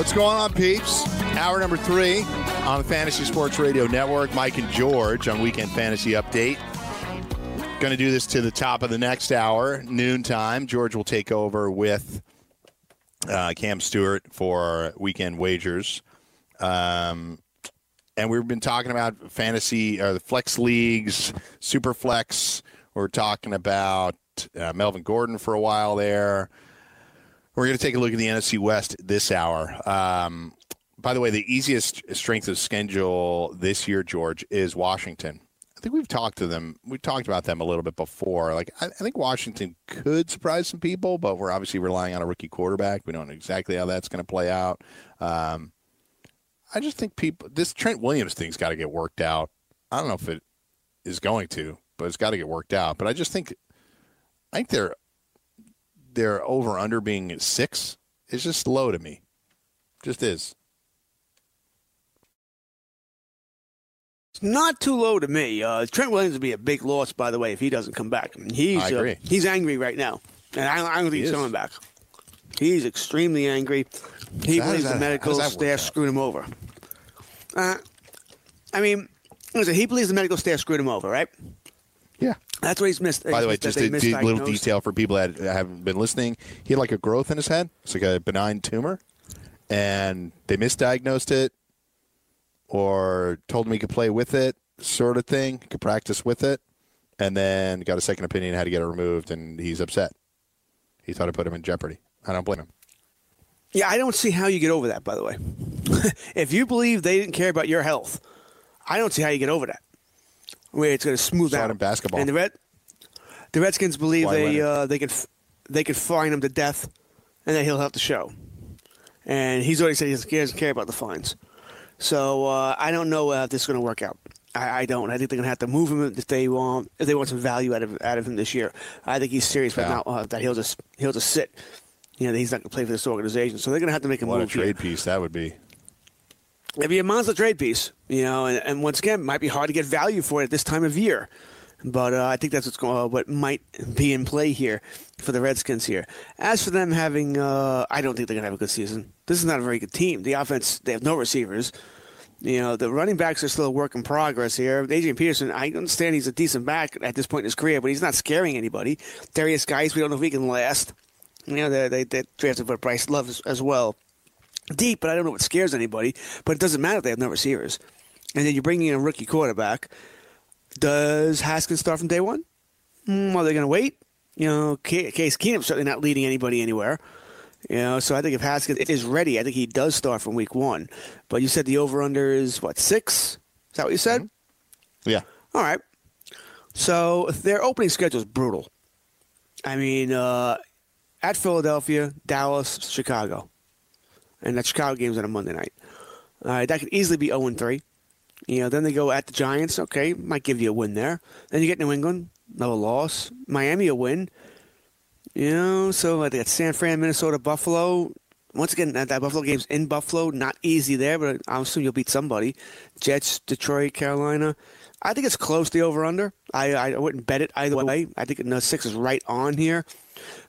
What's going on, peeps? Hour number three on the Fantasy Sports Radio Network. Mike and George on Weekend Fantasy Update. Going to do this to the top of the next hour, noontime. George will take over with uh, Cam Stewart for weekend wagers. Um, and we've been talking about fantasy, or the flex leagues, super flex. We're talking about uh, Melvin Gordon for a while there. We're going to take a look at the NFC West this hour. Um, by the way, the easiest strength of schedule this year, George, is Washington. I think we've talked to them. We've talked about them a little bit before. Like I, I think Washington could surprise some people, but we're obviously relying on a rookie quarterback. We don't know exactly how that's going to play out. Um, I just think people this Trent Williams thing's got to get worked out. I don't know if it is going to, but it's got to get worked out. But I just think I think they're they're over under being six is just low to me. Just is. It's not too low to me. Uh, Trent Williams would be a big loss, by the way, if he doesn't come back. I mean, he's. Uh, he's angry right now, and I, I don't think He he's is. coming back. He's extremely angry. He how believes does the medical that staff screwed him over. Uh, I mean, listen, he believes the medical staff screwed him over, right? Yeah. That's what he's missed. By the way, just they a little detail for people that haven't been listening. He had like a growth in his head. It's like a benign tumor, and they misdiagnosed it, or told him he could play with it, sort of thing. Could practice with it, and then got a second opinion, had to get it removed, and he's upset. He thought it put him in jeopardy. I don't blame him. Yeah, I don't see how you get over that, by the way. if you believe they didn't care about your health, I don't see how you get over that. Where it's going to smooth out in basketball. And the Red, the Redskins believe Why they uh, they could f- they could fine him to death, and then he'll have to show. And he's already said he doesn't, he doesn't care about the fines. So uh, I don't know if this is going to work out. I, I don't. I think they're going to have to move him if they want if they want some value out of out of him this year. I think he's serious, but Yeah. not uh, that he'll just he'll just sit. You know, he's not going to play for this organization. So they're going to have to make a What a move here. trade piece that would be. It'd be a monster trade piece, you know, and, and once again, it might be hard to get value for it at this time of year. But uh, I think that's what's going, uh, what might be in play here for the Redskins here. As for them having, uh, I don't think they're going to have a good season. This is not a very good team. The offense, they have no receivers. You know, the running backs are still a work in progress here. Adrian Peterson, I understand he's a decent back at this point in his career, but he's not scaring anybody. Derrius Guice, we don't know if he can last. You know, they, they, they drafted for Bryce Love as, as well deep, but I don't know what scares anybody. But it doesn't matter if they have no receivers. And then you're bringing in a rookie quarterback. Does Haskins start from day one? Mm, are they going to wait? You know, Ca- Case Keenum's certainly not leading anybody anywhere. You know, so I think if Haskins is ready, I think he does start from week one. But you said the over under is what six? Is that what you said? Yeah. All right. So their opening schedule is brutal. I mean, uh, at Philadelphia, Dallas, Chicago, and that Chicago game's on a Monday night. Right, that could easily be zero and three. You know, then they go at the Giants. Okay, might give you a win there. Then you get New England, another loss. Miami a win. You know, so they got San Fran, Minnesota, Buffalo. Once again, that, that Buffalo game's in Buffalo. Not easy there, but I assume you'll beat somebody. Jets, Detroit, Carolina. I think it's close the over under. I, I wouldn't bet it either way. I think no six is right on here,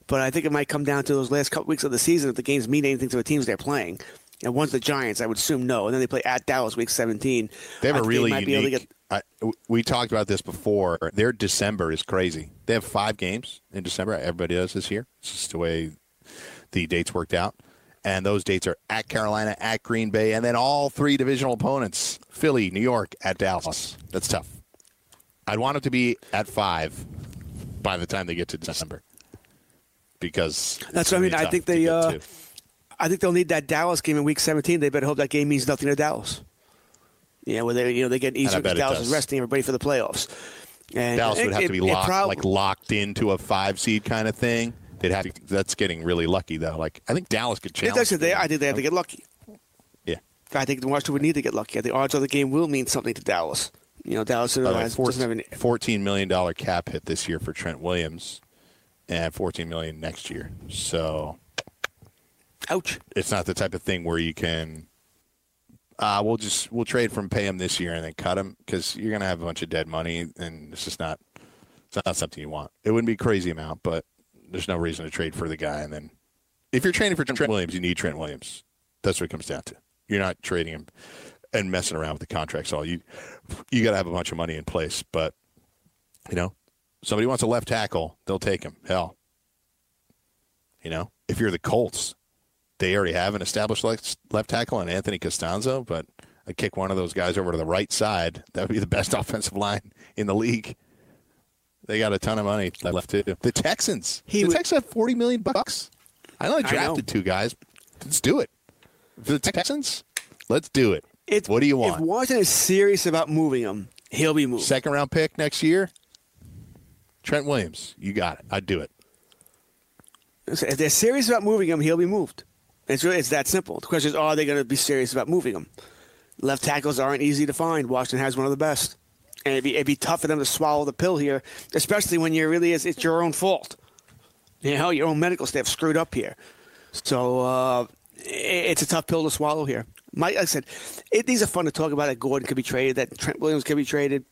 but I think it might come down to those last couple weeks of the season if the games mean anything to the teams they're playing. And once the Giants, I would assume no, and then they play at Dallas week 17. They have I a really might be able to unique- get I, we talked about this before. Their December is crazy. They have five games in December. Everybody does this year. It's just the way the dates worked out. And those dates are at Carolina, at Green Bay, and then all three divisional opponents Philly, New York, at Dallas. That's tough. I'd want it to be at five by the time they get to December. Because That's what I mean. I think they, uh. I think they'll need that Dallas game in Week 17. They better hope that game means nothing to Dallas. Yeah, where they you know they get easier because Dallas is resting everybody for the playoffs. And Dallas would it- have to be it locked, prob- like locked into a five seed kind of thing. They'd have to. That's getting really lucky though. Like I think Dallas could challenge. that's they. I think they have to get lucky. Yeah. I think Washington would need to get lucky. The odds of the game will mean something to Dallas. You know, Dallas By way, has, four- doesn't have any. $14 million cap hit this year for Trent Williams, and 14 million next year. So Ouch. it's not the type of thing where you can. Uh, we'll just we'll trade from pay him this year and then cut him because you're gonna have a bunch of dead money and it's just not it's not something you want. It wouldn't be a crazy amount, but there's no reason to trade for the guy. And then if you're trading for Trent Williams, you need Trent Williams. That's what it comes down to. You're not trading him and messing around with the contracts. All you you got to have a bunch of money in place. But you know, somebody wants a left tackle, they'll take him. Hell, you know, if you're the Colts, they already have an established left, left tackle in Anthony Castonzo, but I kick one of those guys over to the right side. That would be the best offensive line in the league. They got a ton of money left too. The Texans. He the would- Texans have forty million bucks. I only I drafted know. two guys. Let's do it. The Texans, let's do it. It's, what do you want? If? Washington is serious about moving him, he'll be moved. Second round pick next year. Trent Williams, you got it. I'd do it. If they're serious about moving him, he'll be moved. It's really, it's that simple. The question is, are they going to be serious about moving him? Left tackles aren't easy to find. Washington has one of the best, and it'd be, it'd be tough for them to swallow the pill here, especially when you really is it's your own fault. You know, your own medical staff screwed up here. So uh, i- it's a tough pill to swallow here. Mike, like I said, it, these are fun to talk about. That Gordon could be traded, that Trent Williams could be traded.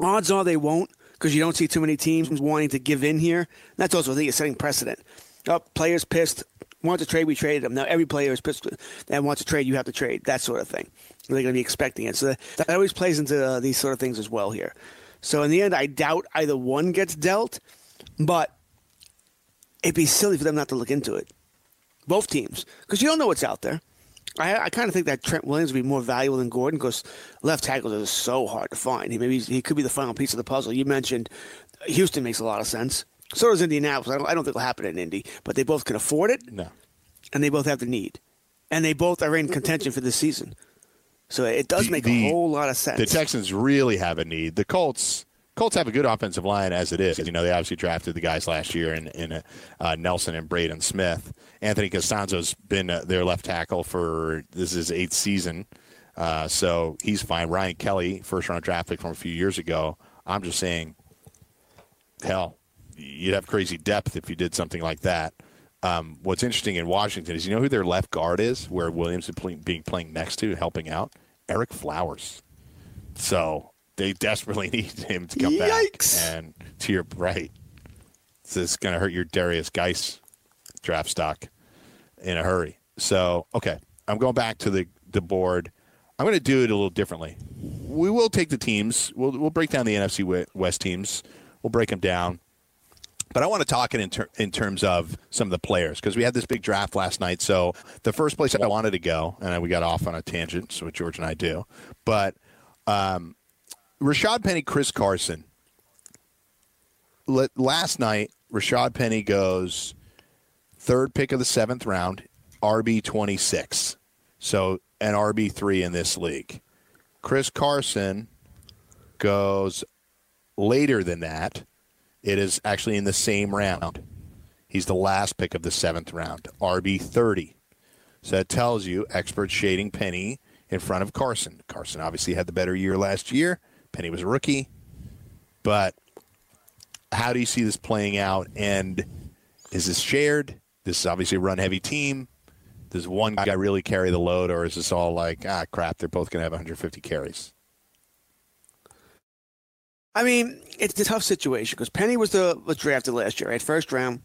Odds are they won't because you don't see too many teams wanting to give in here. That's also thing, it's setting precedent. Oh, players pissed, want to trade, we traded them. Now every player is pissed and wants to trade, you have to trade, that sort of thing. They're going to be expecting it. So that, that always plays into uh, these sort of things as well here. So in the end, I doubt either one gets dealt, but it'd be silly for them not to look into it. Both teams, because you don't know what's out there. I, I kind of think that Trent Williams would be more valuable than Gordon because left tackles are so hard to find. He maybe he could be the final piece of the puzzle. You mentioned Houston makes a lot of sense. So does Indianapolis. I don't, I don't think it'll happen in Indy, but they both can afford it No. and they both have the need, and they both are in contention for this season. So it does The- make the- a whole lot of sense. The Texans really have a need. The Colts. Colts have a good offensive line as it is. You know, they obviously drafted the guys last year in, in uh, Nelson and Braden Smith. Anthony Castonzo's been uh, their left tackle for this is eighth season, uh, so he's fine. Ryan Kelly, first round draft pick from a few years ago. I'm just saying, hell, you'd have crazy depth if you did something like that. Um, what's interesting in Washington is you know who their left guard is, where Williams is playing, being playing next to, helping out Ereck Flowers. So they desperately need him to come Yikes. back. And to your right, this is going to hurt your Derrius Guice draft stock in a hurry. So, okay, I'm going back to the, the board. I'm going to do it a little differently. We will take the teams. We'll, we'll break down the NFC West teams. We'll break them down. But I want to talk in, ter- in terms of some of the players because we had this big draft last night. So the first place I wanted to go, and we got off on a tangent, so what George and I do. But um, Rashad Penny, Chris Carson. Last night, Rashad Penny goes third pick of the seventh round, RB twenty six. So an RB three in this league. Chris Carson goes later than that. It is actually in the same round. He's the last pick of the seventh round, RB thirty. So that tells you experts shading Penny in front of Carson. Carson obviously had the better year last year. Penny was a rookie. But how do you see this playing out? And is this shared? This is obviously a run heavy team. Does one guy really carry the load, or is this all like, ah, crap, they're both going to have 150 carries? I mean, it's a tough situation because Penny was the was drafted last year, right? First round.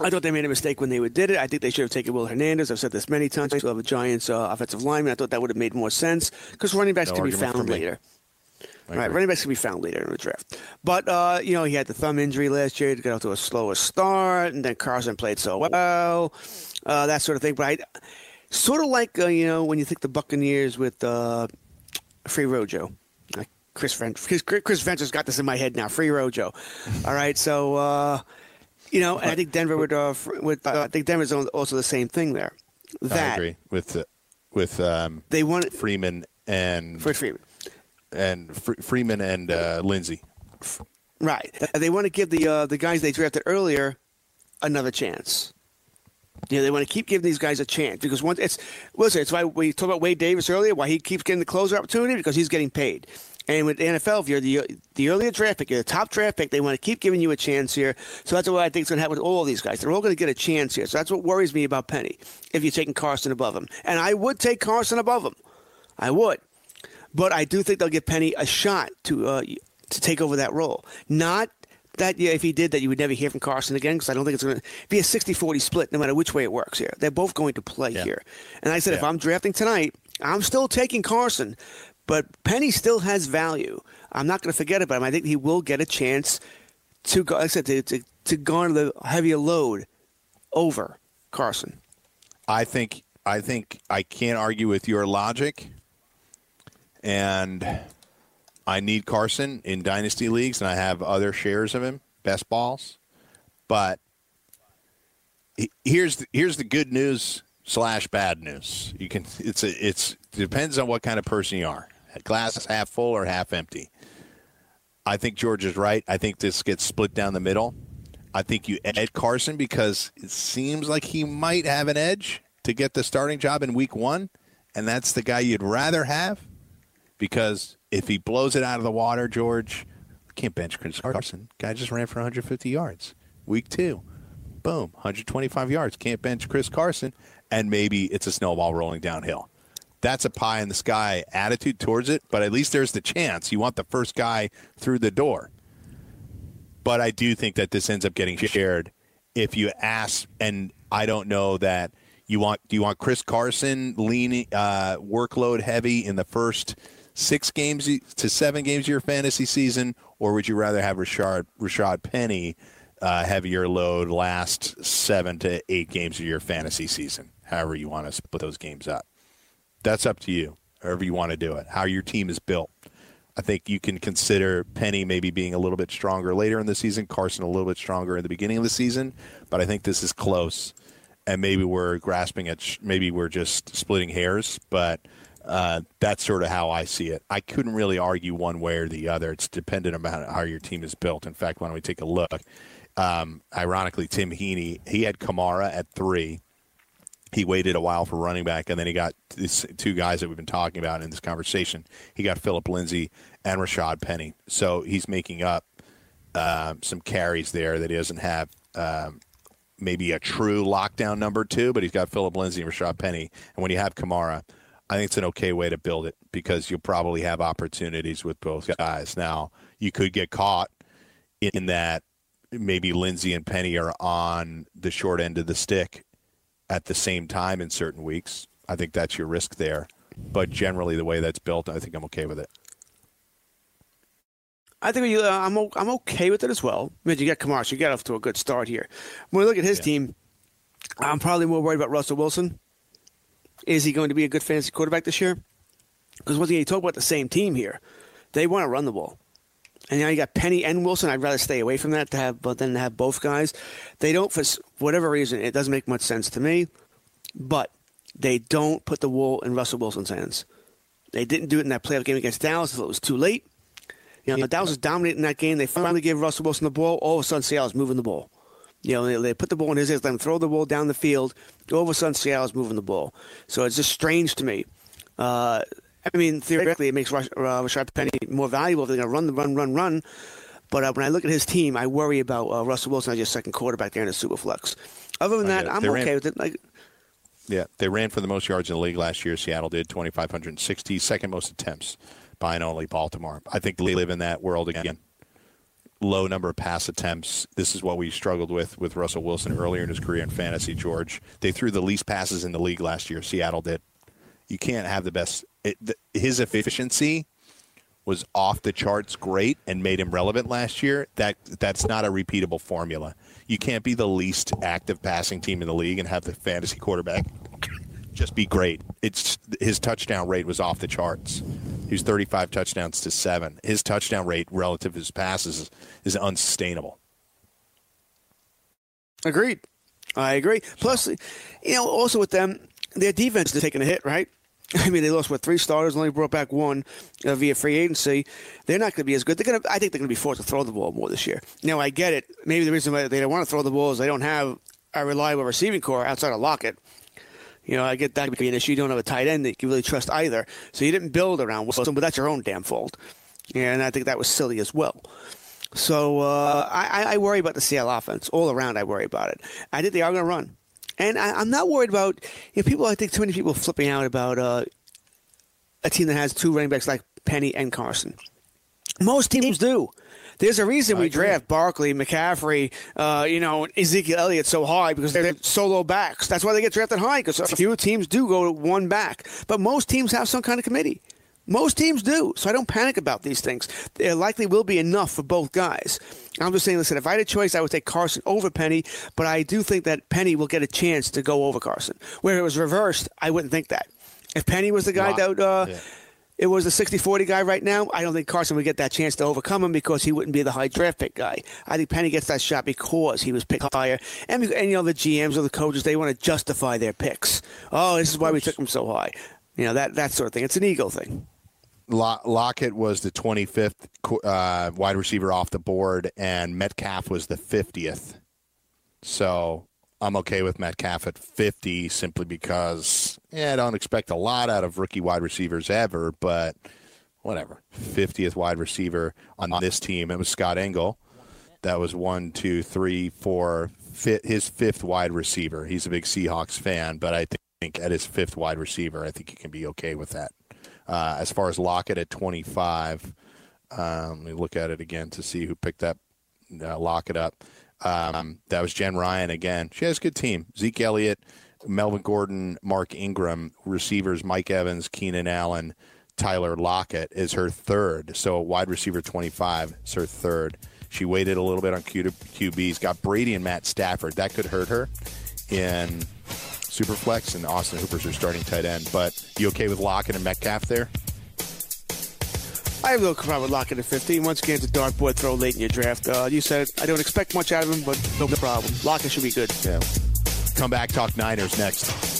I thought they made a mistake when they did it. I think they should have taken Will Hernandez. I've said this many times. We have a Giants uh, offensive lineman. I thought that would have made more sense because running backs No can be found later. I Right, running backs can be found later in the draft. But, uh, you know, he had the thumb injury last year He got off to a slower start, and then Carson played so well, uh, that sort of thing. But I, sort of like, uh, you know, when you think the Buccaneers with uh, Free Rojo. Chris, Ven- Chris, Chris Venture's got this in my head now. Free Rojo. All right, so, uh, you know, and I think Denver would, uh, fr- with, uh, I think Denver's also the same thing there. I agree with uh, with um, they want Freeman and Fred Freeman. and Fre- Freeman and uh, Lindsey. Right. They want to give the uh, the guys they drafted earlier another chance. Yeah, they want to keep giving these guys a chance because once it's listen, it's why we talked about Wade Davis earlier, why he keeps getting the closer opportunity because he's getting paid. And with the NFL, if you're the the earlier draft pick, you're the top draft pick, they want to keep giving you a chance here. So that's what I think is going to happen with all these guys. They're all going to get a chance here. So that's what worries me about Penny. If you're taking Carson above him, and I would take Carson above him, I would. But I do think they'll give Penny a shot to uh, to take over that role. Not that yeah, if he did that, you would never hear from Carson again because I don't think it's going to be a 60-40 split no matter which way it works here. They're both going to play Yeah. here. And I said if I'm drafting tonight, I'm still taking Carson, but Penny still has value. I'm not going to forget about him. I think he will get a chance to. Like I said to to, to garner the heavier load over Carson. I think I think I can't argue with your logic, and I need Carson in dynasty leagues, and I have other shares of him, best balls. But here's the, here's the good news slash bad news. You can it's a, it's depends on what kind of person you are. Glass is half full or half empty. I think George is right. I think this gets split down the middle. I think you add Carson because it seems like he might have an edge to get the starting job in week one, and that's the guy you'd rather have because if he blows it out of the water, George, can't bench Chris Carson. Guy just ran for 150 yards. Week two, boom, 125 yards. Can't bench Chris Carson, and maybe it's a snowball rolling downhill. That's a pie in the sky attitude towards it, but at least there's the chance. You want the first guy through the door but I do think that this ends up getting shared if you ask, and I don't know that you want. Do you want Chris Carson leaning uh, workload heavy in the first six games to seven games of your fantasy season, or would you rather have Rashard Rashad Penny uh, heavier load last seven to eight games of your fantasy season? However you want to split those games up. That's up to you. However you want to do it. How your team is built. I think you can consider Penny maybe being a little bit stronger later in the season, Carson a little bit stronger in the beginning of the season, but I think this is close, and maybe we're grasping at sh- maybe we're just splitting hairs, but uh, that's sort of how I see it. I couldn't really argue one way or the other. It's dependent about how your team is built. In fact, why don't we take a look? Um, ironically, Tim Heaney he had Kamara at three he waited a while for running back, and then he got these two guys that we've been talking about in this conversation. He got Phillip Lindsay and Rashad Penny. So he's making up um, some carries there that he doesn't have. Um, maybe a true lockdown number two, but he's got Phillip Lindsay and Rashad Penny. And when you have Kamara, I think it's an okay way to build it because you'll probably have opportunities with both guys. Now, you could get caught in that maybe Lindsay and Penny are on the short end of the stick at the same time in certain weeks. I think that's your risk there. But generally, the way that's built, I think I'm okay with it. I think you, uh, I'm I'm okay with it as well. I mean, you got Kamara, so you got off to a good start here. When we look at his team, I'm probably more worried about Russell Wilson. Is he going to be a good fantasy quarterback this year? Because once again, you talk about the same team here. They want to run the ball. And now you got Penny and Wilson. I'd rather stay away from that to have, but then to have both guys. They don't, for whatever reason, it doesn't make much sense to me. But they don't put the wool in Russell Wilson's hands. They didn't do it in that playoff game against Dallas until it was too late. You know, Dallas was dominating that game. They finally gave Russell Wilson the ball. All of a sudden, Seattle's moving the ball. You know, they, they put the ball in his hands, let him throw the ball down the field. All of a sudden, Seattle's moving the ball. So it's just strange to me. Uh, I mean, theoretically, it makes Rush, uh, Rashad Penny more valuable if they're going to run the run, run, run. But uh, when I look at his team, I worry about uh, Russell Wilson as your second quarterback there in the Superflex. Other than I that, get. I'm They okay ran- with it. Like, Yeah, they ran for the most yards in the league last year. Seattle did 2,560, second most attempts by and only Baltimore. I think they live in that world again. Low number of pass attempts. This is what we struggled with with Russell Wilson earlier in his career in fantasy. George, they threw the least passes in the league last year. Seattle did. You can't have the best. It, his efficiency was off the charts great and made him relevant last year, that that's not a repeatable formula. You can't be the least active passing team in the league and have the fantasy quarterback just be great. It's his touchdown rate was off the charts. He was 35 touchdowns to 7. His touchdown rate relative to his passes is, is unsustainable. Agreed. I agree. Plus, you know, also with them, their defense is taking a hit, right? I mean, they lost what three starters, only brought back one uh, via free agency. They're not going to be as good. They're going to. I think they're going to be forced to throw the ball more this year. Now, I get it. Maybe the reason why they don't want to throw the ball is they don't have a reliable receiving core outside of Lockett. You know, I get that could be an issue. You don't have a tight end that you can really trust either. So you didn't build around Wilson, but that's your own damn fault. And I think that was silly as well. So uh, I, I worry about the Seattle offense all around. I worry about it. I think they are going to run, and I, I'm not worried about you know, people. I think too many people flipping out about uh, a team that has two running backs like Penny and Carson. Most teams do. There's a reason we draft Barkley, McCaffrey, uh, you know, Ezekiel Elliott so high because they're solo backs. That's why they get drafted high because a few teams do go to one back, but most teams have some kind of committee. Most teams do, so I don't panic about these things. There likely will be enough for both guys. I'm just saying, listen, if I had a choice, I would take Carson over Penny, but I do think that Penny will get a chance to go over Carson. Where it was reversed, I wouldn't think that. If Penny was the guy Wow. that uh, Yeah. it was the 60-40 guy right now, I don't think Carson would get that chance to overcome him because he wouldn't be the high draft pick guy. I think Penny gets that shot because he was picked higher. And, and you know, the GMs or the coaches, they want to justify their picks. Oh, this is why we took him so high. You know, that, that sort of thing. It's an ego thing. Lo- Lockett was the 25th uh, wide receiver off the board, and Metcalf was the 50th. So I'm okay with Metcalf at 50 simply because yeah, I don't expect a lot out of rookie wide receivers ever, but whatever. 50th wide receiver on this team. It was Scott Engel. That was one, two, three, four, fit his fifth wide receiver. He's a big Seahawks fan, but I think at his fifth wide receiver, I think you can be okay with that. Uh, as far as Lockett at 25, um, let me look at it again to see who picked that uh, Lockett up. Um, that was Jen Ryan again. She has a good team. Zeke Elliott, Melvin Gordon, Mark Ingram, receivers Mike Evans, Keenan Allen, Tyler Lockett is her third. So wide receiver 25 is her third. She waited a little bit on Q- QBs. Got Brady and Matt Stafford. That could hurt her in Superflex, and Austin Hooper's her starting tight end. But you okay with Lockett and Metcalf there? I have no problem with Lockett at 15. Once again, it's a dark dartboard throw late in your draft. Uh, you said it. I don't expect much out of him, but no problem. Lockett should be good. Yeah. Come back, talk Niners next.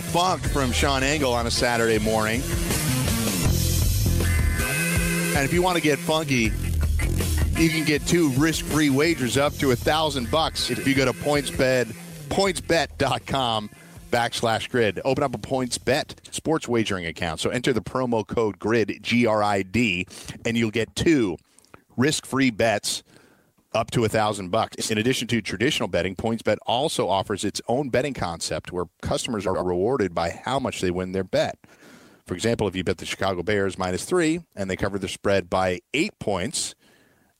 Little funk from Sean Engel on a Saturday morning. And if you want to get funky, you can get two risk-free wagers up to a thousand bucks if you go to PointsBet, pointsbet.com backslash grid. Open up a PointsBet sports wagering account. So enter the promo code GRID, G-R-I-D, and you'll get two risk-free bets up to a thousand bucks. In addition to traditional betting, PointsBet also offers its own betting concept where customers are rewarded by how much they win their bet. For example, if you bet the Chicago Bears minus three and they cover the spread by eight points,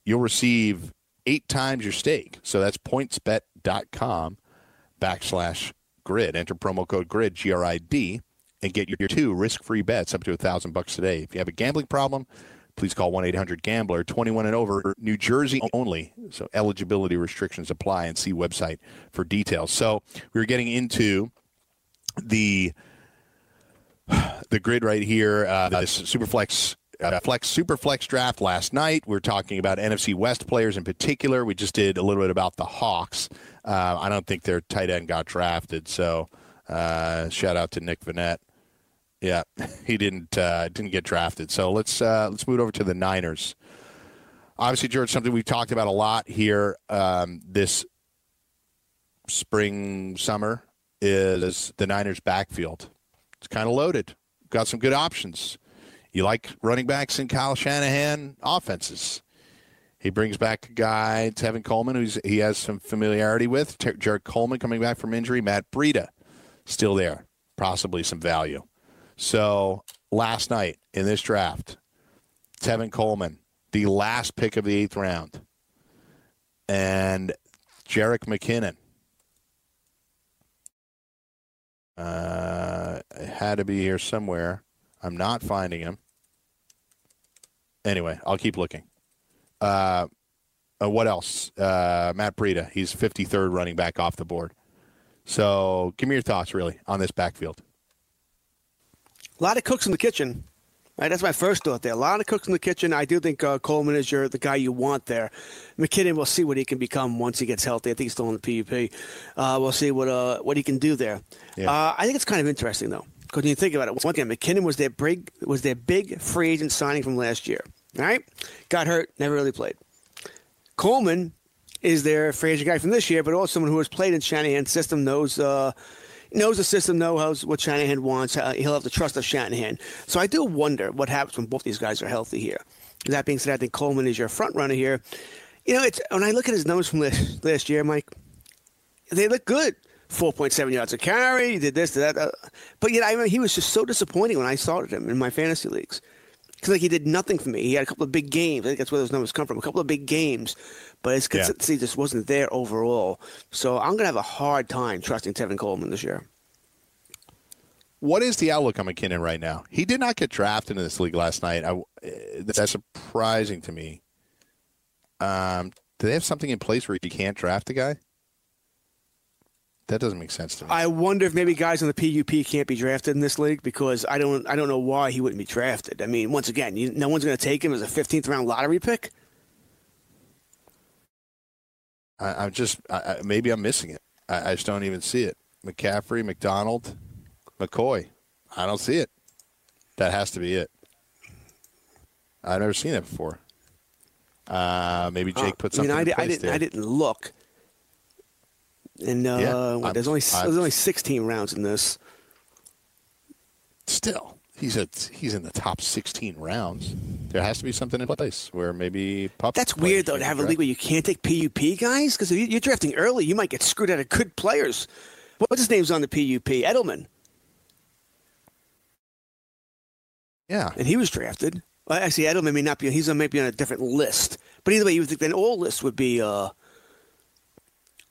you'll receive eight times your stake. So that's pointsbet.com backslash grid. Enter promo code grid, G R I D, and get your two risk free bets up to a thousand bucks today. If you have a gambling problem, please call 1 800 Gambler, 21 and over, New Jersey only. So eligibility restrictions apply and see website for details. So we were getting into the the grid right here, uh, this Superflex uh, flex super flex draft last night. We are talking about NFC West players in particular. We just did a little bit about the Hawks. Uh, I don't think their tight end got drafted, so uh, shout out to Nick Vannett. Yeah, he didn't uh, didn't get drafted. So let's uh, let's move over to the Niners. Obviously, George, something we've talked about a lot here um, this spring summer is the Niners' backfield. It's kind of loaded. Got some good options. You like running backs in Kyle Shanahan offenses. He brings back a guy, Tevin Coleman, who's he has some familiarity with. Jared Coleman coming back from injury. Matt Breida still there, possibly some value. So last night in this draft, Tevin Coleman, the last pick of the eighth round, and Jerick McKinnon. Uh, had to be here somewhere. I'm not finding him. Anyway, I'll keep looking. Uh, uh, what else? Uh, Matt Breida. He's 53rd running back off the board. So, give me your thoughts, really, on this backfield. A lot of cooks in the kitchen. Right, that's my first thought there. A lot of cooks in the kitchen. I do think uh, Coleman is your the guy you want there. McKinnon, we'll see what he can become once he gets healthy. I think he's still in the PUP. Uh, we'll see what uh, what he can do there. Yeah. Uh, I think it's kind of interesting though, because when you think about it, once again, McKinnon was their big was their big free agent signing from last year. All right, got hurt, never really played. Coleman is their free agent guy from this year, but also someone who has played in Shanahan's system, knows uh, knows the system, knows what Shanahan wants. Uh, he'll have the trust of Shanahan. So I do wonder what happens when both these guys are healthy here. That being said, I think Coleman is your front runner here. You know, it's when I look at his numbers from last, last year, Mike, they look good. 4.7 yards a carry, he did this, did that. Uh, but yet, I mean, he was just so disappointing when I started him in my fantasy leagues. Because like he did nothing for me. He had a couple of big games. I think that's where those numbers come from. A couple of big games, but his Yeah. consistency just wasn't there overall. So I'm gonna have a hard time trusting Tevin Coleman this year. What is the outlook on McKinnon right now? He did not get drafted in this league last night. I, uh, that's surprising to me. Um, do they have something in place where you can't draft a guy? That doesn't make sense to me. I wonder if maybe guys on the PUP can't be drafted in this league because I don't I don't know why he wouldn't be drafted. I mean, once again, you, no one's going to take him as a 15th round lottery pick. I, I'm just I, I, maybe I'm missing it. I, I just don't even see it. McCaffrey, McDonald, McCoy. I don't see it. That has to be it. I've never seen it before. Uh, maybe Jake put I something mean, I, in di- I didn't there. I didn't look. And uh, Yeah, what, there's only I'm- there's only 16 rounds in this. Still, he's a, he's in the top 16 rounds. There has to be something in place where maybe pup. That's weird though to have a league where you can't take PUP guys because if you- you're drafting early, you might get screwed out of good players. What's his name's on the PUP? Edelman, Yeah, and he was drafted. Well, actually, Edelman may not be. He's on maybe on a different list. But either way, you would think then all lists would be uh,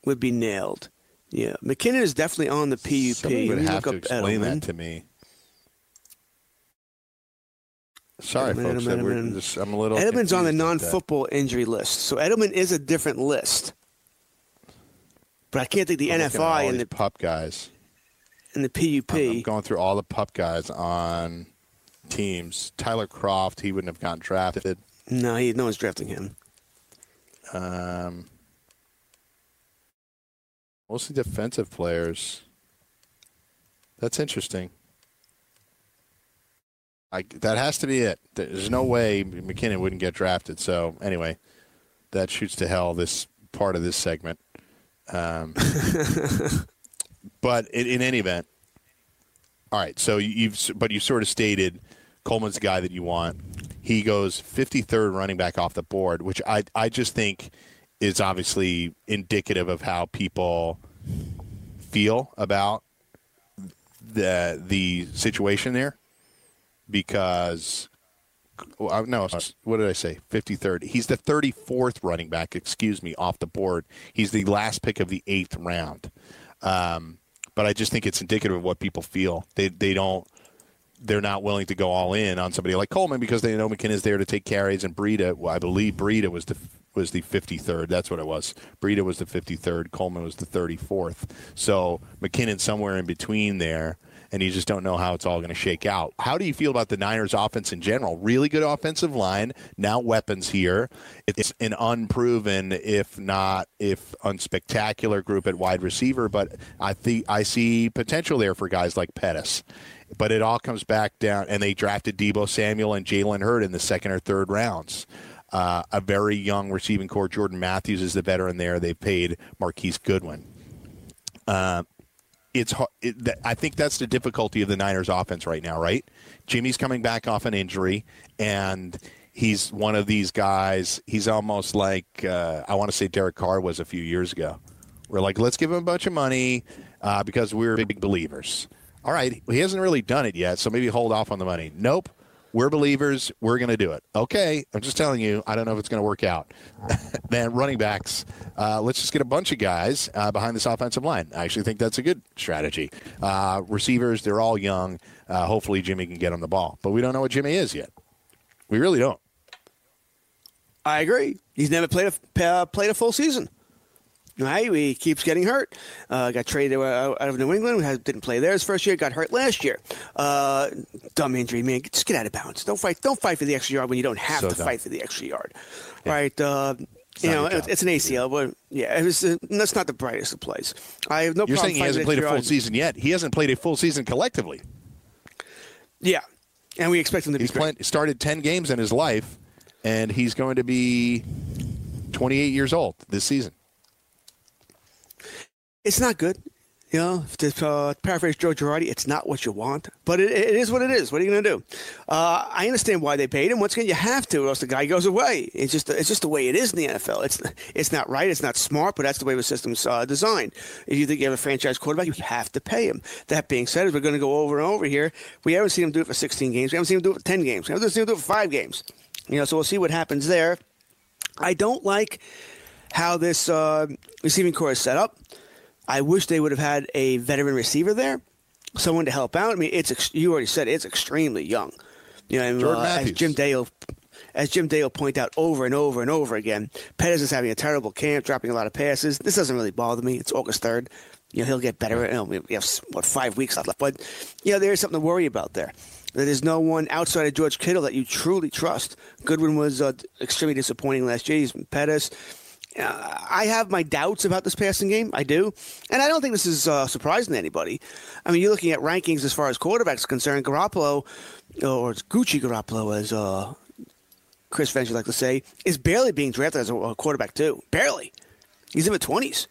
would be nailed. Yeah, McKinnon is definitely on the PUP. Somebody would have to up explain Edelman. that to me. Sorry, Edelman, folks. Edelman, just- I'm a little. Edelman's on the confused with that. non-football injury list, so Edelman is a different list. But I can't think the I'm NFI and the pup guys. and the PUP. I'm, I'm going through all the pup guys on teams. Tyler Kroft, he wouldn't have gotten drafted. No, he, no one's drafting him. Um, mostly defensive players. That's interesting. I, that has to be it. There's no way McKinnon wouldn't get drafted. So anyway, that shoots to hell this part of this segment. Um, but in, in any event, all right. So you've but you sort of stated Coleman's the guy that you want. He goes 53rd running back off the board, which I I just think is obviously indicative of how people feel about the the situation there because no, what did I say? 53rd. He's the 34th running back, excuse me, off the board. He's the last pick of the eighth round. Um, but I just think it's indicative of what people feel. They they don't they're not willing to go all in on somebody like Coleman because they know McKinnon's there to take carries and Breida. Well, I believe Breida was the was the 53rd. That's what it was. Breida was the 53rd. Coleman was the 34th. So McKinnon somewhere in between there. and you just don't know how it's all going to shake out. How do you feel about the Niners' offense in general? Really good offensive line, now weapons here. It's an unproven, if not if unspectacular, group at wide receiver, but I think I see potential there for guys like Pettis. But it all comes back down, and they drafted Deebo Samuel and Jalen Hurd in the second or third rounds. Uh, a very young receiving core. Jordan Matthews is the veteran there. They paid Marquise Goodwin. Uh, it's I think that's the difficulty of the Niners offense right now, right? Jimmy's coming back off an injury, and he's one of these guys. He's almost like uh, I want to say Derek Carr was a few years ago. We're like, let's give him a bunch of money uh, because we're big believers. All right, he hasn't really done it yet, so maybe hold off on the money. Nope. We're believers. We're going to do it. Okay. I'm just telling you, I don't know if it's going to work out. then running backs, uh, let's just get a bunch of guys uh, behind this offensive line. I actually think that's a good strategy. Uh, receivers, they're all young. Uh, hopefully, Jimmy can get on the ball. But we don't know what Jimmy is yet. We really don't. I agree. He's never played a uh, played a full season. Right, he keeps getting hurt. Uh, got traded out of New England. Didn't play there his first year. Got hurt last year. Uh, dumb injury, man. Just get out of bounds. Don't fight. Don't fight for the extra yard when you don't have So to dumb. fight for the extra yard. Right. Uh, you know, it's, it's an ACL, but yeah, it was, uh, that's not the brightest of plays. I have no You're problem saying he hasn't played a full yard. season yet. He hasn't played a full season collectively. Yeah, and we expect him to He's be played, started 10 games in his life, and he's going to be 28 years old this season. It's not good. You know, to uh, paraphrase Joe Girardi, it's not what you want, but it, it is what it is. What are you going to do? Uh, I understand why they paid him. Once again, you have to, or else the guy goes away. It's just it's just the way it is in the NFL. It's it's not right. It's not smart, but that's the way the system's uh, designed. If you think you have a franchise quarterback, you have to pay him. That being said, as we're going to go over and over here, we haven't seen him do it for 16 games. We haven't seen him do it for 10 games. We haven't seen him do it for five games. You know, so we'll see what happens there. I don't like how this uh, receiving core is set up. I wish they would have had a veteran receiver there, someone to help out. I mean, it's ex- you already said it, it's extremely young. You know, and, uh, as Jim Dale, as Jim Dale point out over and over and over again, Pettis is having a terrible camp, dropping a lot of passes. This doesn't really bother me. It's August third. You know, he'll get better. You know, we have what five weeks left, but you know, there's something to worry about there. There's no one outside of George Kittle that you truly trust. Goodwin was uh, extremely disappointing last year. He's Pettis. Uh, I have my doubts about this passing game. I do. And I don't think this is uh, surprising to anybody. I mean, you're looking at rankings as far as quarterbacks are concerned. Garoppolo, or it's Gucci Garoppolo, as uh, Chris would like to say, is barely being drafted as a, quarterback, too. Barely. He's in the 20s.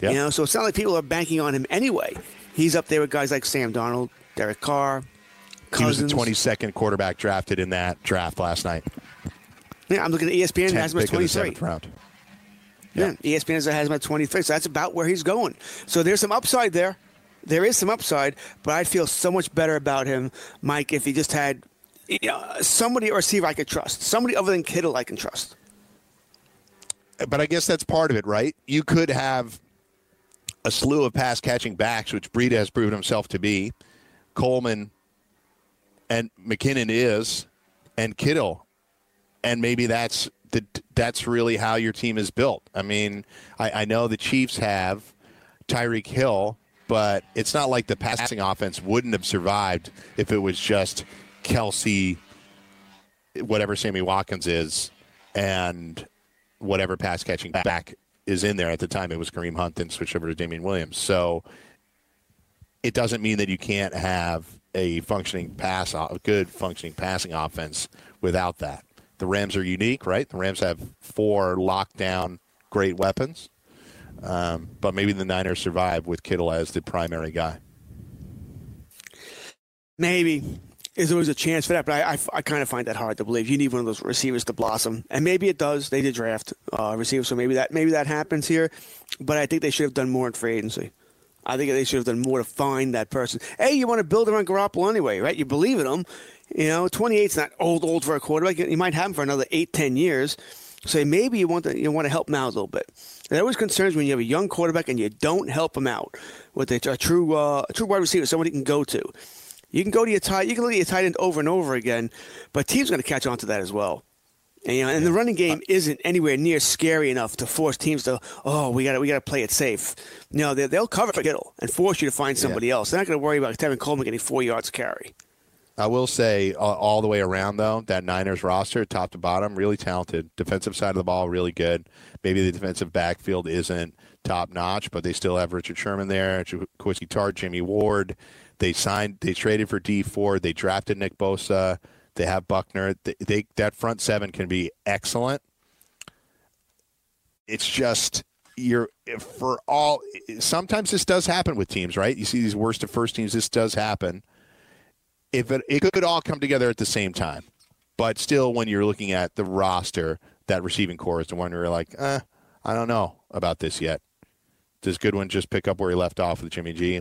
Yeah. You know, so it's not like people are banking on him anyway. He's up there with guys like Sam Darnold, Derek Carr, He was the Cousins. 22nd quarterback drafted in that draft last night. Yeah, I'm looking at ESPN. 10th Has him at pick of the 23. Yeah, E ESPN has him at 23, so that's about where he's going. So there's some upside there. There is some upside, but I'd feel so much better about him, Mike, if he just had you uh, know, somebody or receiver I could trust, somebody other than Kittle I can trust. But I guess that's part of it, right? You could have a slew of pass catching backs, which Breida has proven himself to be. Coleman and McKinnon is, and Kittle, and maybe that's the that's really how your team is built. I mean, I, I know the Chiefs have Tyreek Hill, but it's not like the passing offense wouldn't have survived if it was just Kelce, whatever Sammy Watkins is, and whatever pass catching back is in there. At the time, it was Kareem Hunt, then switched over to Damien Williams. So it doesn't mean that you can't have a functioning pass, a good functioning passing offense without that. The Rams are unique, right? The Rams have four lockdown great weapons, um, but maybe the Niners survive with Kittle as the primary guy. Maybe. There's always a chance for that, but I, I, I kind of find that hard to believe. You need one of those receivers to blossom, and maybe it does. They did draft uh, receivers, so maybe that maybe that happens here. But I think they should have done more in free agency. I think they should have done more to find that person. Hey, you want to build around Garoppolo anyway, right? You believe in him. You know, 28's not old, old for a quarterback. You might have him for another eight, ten years. So maybe you want to you want to help him out a little bit. There always concerns when you have a young quarterback and you don't help him out with a, a true uh, a true wide receiver, somebody can go to. You can go to your tight. You can look at your tight end over and over again, but teams going to catch on to that as well. And, you know, and the running game uh, isn't anywhere near scary enough to force teams to, oh, we got to we got to play it safe. No, they, they'll cover Kittle and force you to find somebody else. They're not going to worry about Tevin Coleman getting four yards carry. I will say all, all the way around though that Niners roster, top to bottom, really talented. Defensive side of the ball, really good. Maybe the defensive backfield isn't top notch, but they still have Richard Sherman there, Quisky Tart, Jimmy Ward. They signed, they traded for Dee Ford. They drafted Nick Bosa. They have Buckner. They, they that front seven can be excellent. It's just you're for all. Sometimes this does happen with teams, right? You see these worst of first teams. This does happen. If it, it could all come together at the same time, but still, when you're looking at the roster, that receiving corps is the one where you're like, eh, I don't know about this yet. Does Goodwin just pick up where he left off with Jimmy G?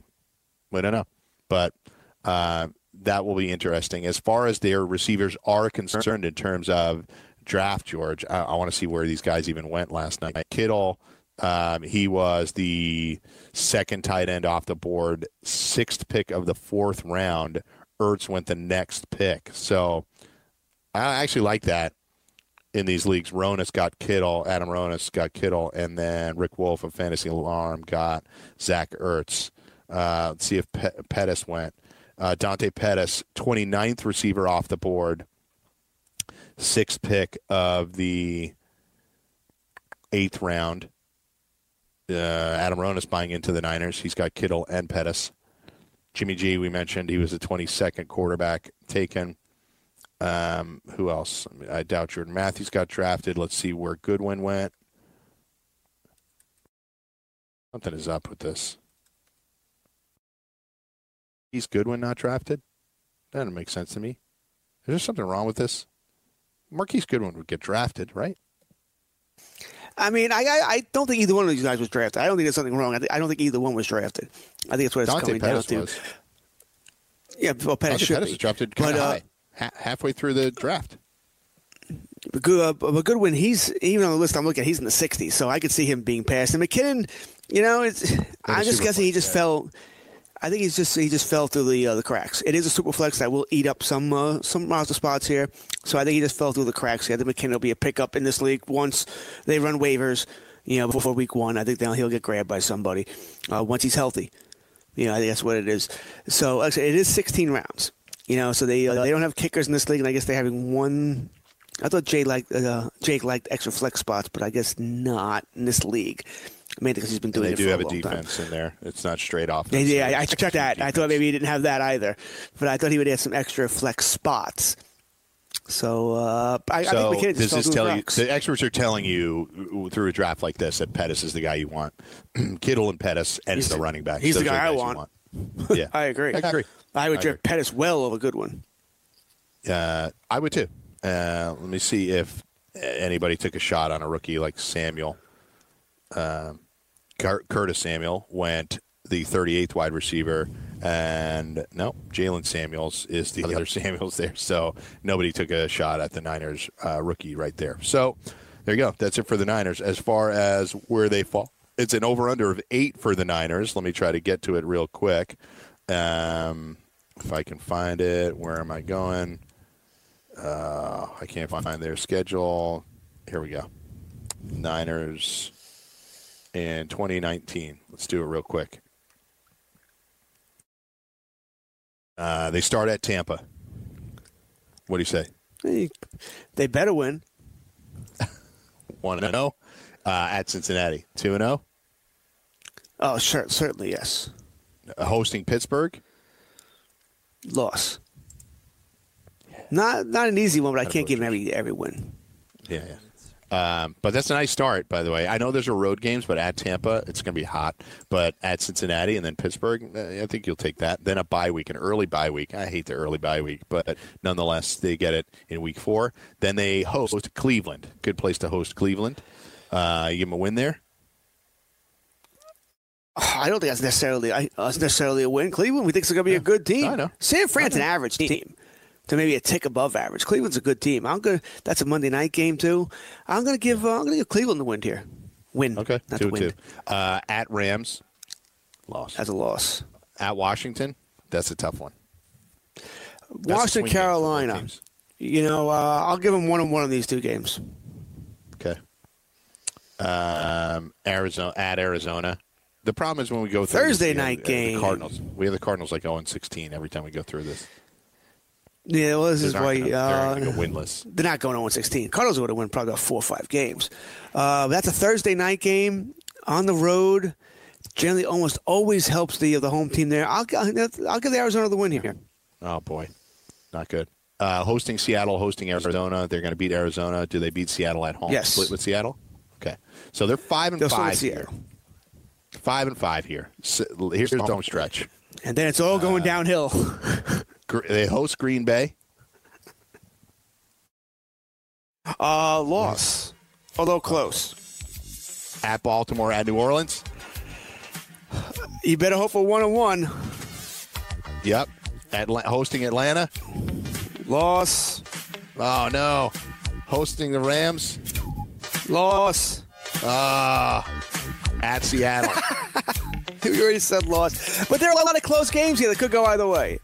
We don't know, but uh, that will be interesting. As far as their receivers are concerned in terms of draft, George, I, I want to see where these guys even went last night. Kittle, um, he was the second tight end off the board, sixth pick of the fourth round. Ertz went the next pick. So I actually like that in these leagues. Ronis got Kittle, Adam Ronis got Kittle, and then Rick Wolf of Fantasy Alarm got Zach Ertz. Uh, let's see if Pe- Pettis went. Uh, Dante Pettis, 29th receiver off the board, sixth pick of the eighth round. Uh, Adam Ronis buying into the Niners. He's got Kittle and Pettis. Jimmy G, we mentioned he was the 22nd quarterback taken. Um, who else? I doubt Jordan Matthews got drafted. Let's see where Goodwin went. Something is up with this. He's Goodwin not drafted? That doesn't make sense to me. Is there something wrong with this? Marquise Goodwin would get drafted, right? I mean, I, I I don't think either one of these guys was drafted. I don't think there's something wrong. I, th- I don't think either one was drafted. I think that's what it's Dante coming Pettis down to. Yeah, well, Pettis Pettis was drafted But, kind of uh, high, ha- halfway through the draft. But, good, uh, but Goodwin, he's even on the list I'm looking at, he's in the 60s, so I could see him being passed. And McKinnon, you know, it's I'm just guessing he just yeah. fell. I think he's just he just fell through the uh, the cracks. It is a super flex that will eat up some uh, some roster spots here, so I think he just fell through the cracks. I think McKinnon will be a pickup in this league once they run waivers. You know, before week one, I think he'll get grabbed by somebody uh, once he's healthy. You know, I think that's what it is. So it is 16 rounds. You know, so they uh, they don't have kickers in this league, and I guess they're having one. I thought Jay liked uh, Jake liked extra flex spots, but I guess not in this league. Mainly because he's been And doing they it do have a a long time. defense in there. It's not straight off. Yeah, yeah, I checked that. I thought maybe he didn't have that either, but I thought he would have some extra flex spots. So uh, I, I think just fell this through tell the you? The experts are telling you through a draft like this that Pettis is the guy you want. Kittle and Pettis and He's the the- running back. he's the Those are guy I you want. Yeah, I agree. I agree. I would I draft Pettis well of over Goodwin. Uh, I would too. Uh, let me see if anybody took a shot on a rookie like Samuel. Um, Curtis Samuel went the 38th wide receiver, and no, Jaylen Samuels is the other Samuels there. So nobody took a shot at the Niners uh, rookie right there. So there you go. That's it for the Niners. As far as where they fall, it's an over under of eight for the Niners. Let me try to get to it real quick. Um, if I can find it, where am I going? Uh, I can't find their schedule. Here we go. Niners in 2019. Let's do it real quick. Uh, they start at Tampa. What do you say? They, they better win. One and zero. Uh, at Cincinnati, two and zero. Oh, sure, certainly yes. Uh, Hosting Pittsburgh. Loss. Not not an easy one, but I can't give him every every win. Yeah, yeah. Um, but that's a nice start, by the way. I know there's a road games, but at Tampa, it's going to be hot. But at Cincinnati and then Pittsburgh, uh, I think you'll take that. Then a bye week, an early bye week. I hate the early bye week, but nonetheless, they get it in week four. Then they host Cleveland. Good place to host Cleveland. Uh, you give them a win there. I don't think that's necessarily I, uh, that's necessarily a win. Cleveland, we think it's going to be a good team. I know. San Fran's an average team, to maybe a tick above average. Cleveland's a good team. I'm gonna. That's a Monday night game too. I'm gonna give. Uh, I'm gonna give Cleveland the win here. Win. Okay, not two the win. two. Uh, at Rams, loss. As a loss. At Washington, that's a tough one. That's Washington, Carolina. You know, uh, I'll give them one and one on these two games. Okay. Um, Arizona at Arizona. The problem is when we go through Thursday this, you know, night the game. Cardinals. We have the Cardinals like 0 16 every time we go through this. Yeah, well, this They're is why gonna- they're uh, go winless. they're not going 0 16. Cardinals would have won probably about four or five games. Uh, that's a Thursday night game on the road. Generally, almost always helps the the home team there. I'll I'll give the Arizona the win here. Oh boy, not good. Uh, hosting Seattle, hosting Arizona. They're going to beat Arizona. Do they beat Seattle at home? Yes. Split with Seattle. Okay, so they're five and They'll five here. Five and five here. So, here's the home stretch. And then it's all going Uh, downhill. They host Green Bay. Uh, loss, although close. At Baltimore, at New Orleans. You better hope for one and one. Yep. Atla- hosting Atlanta. Loss, Oh no. Hosting the Rams. loss. Ah. at Seattle. We already said loss, but there are a lot of close games here that could go either way.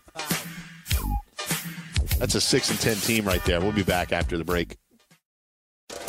That's a six and ten team right there. We'll be back after the break.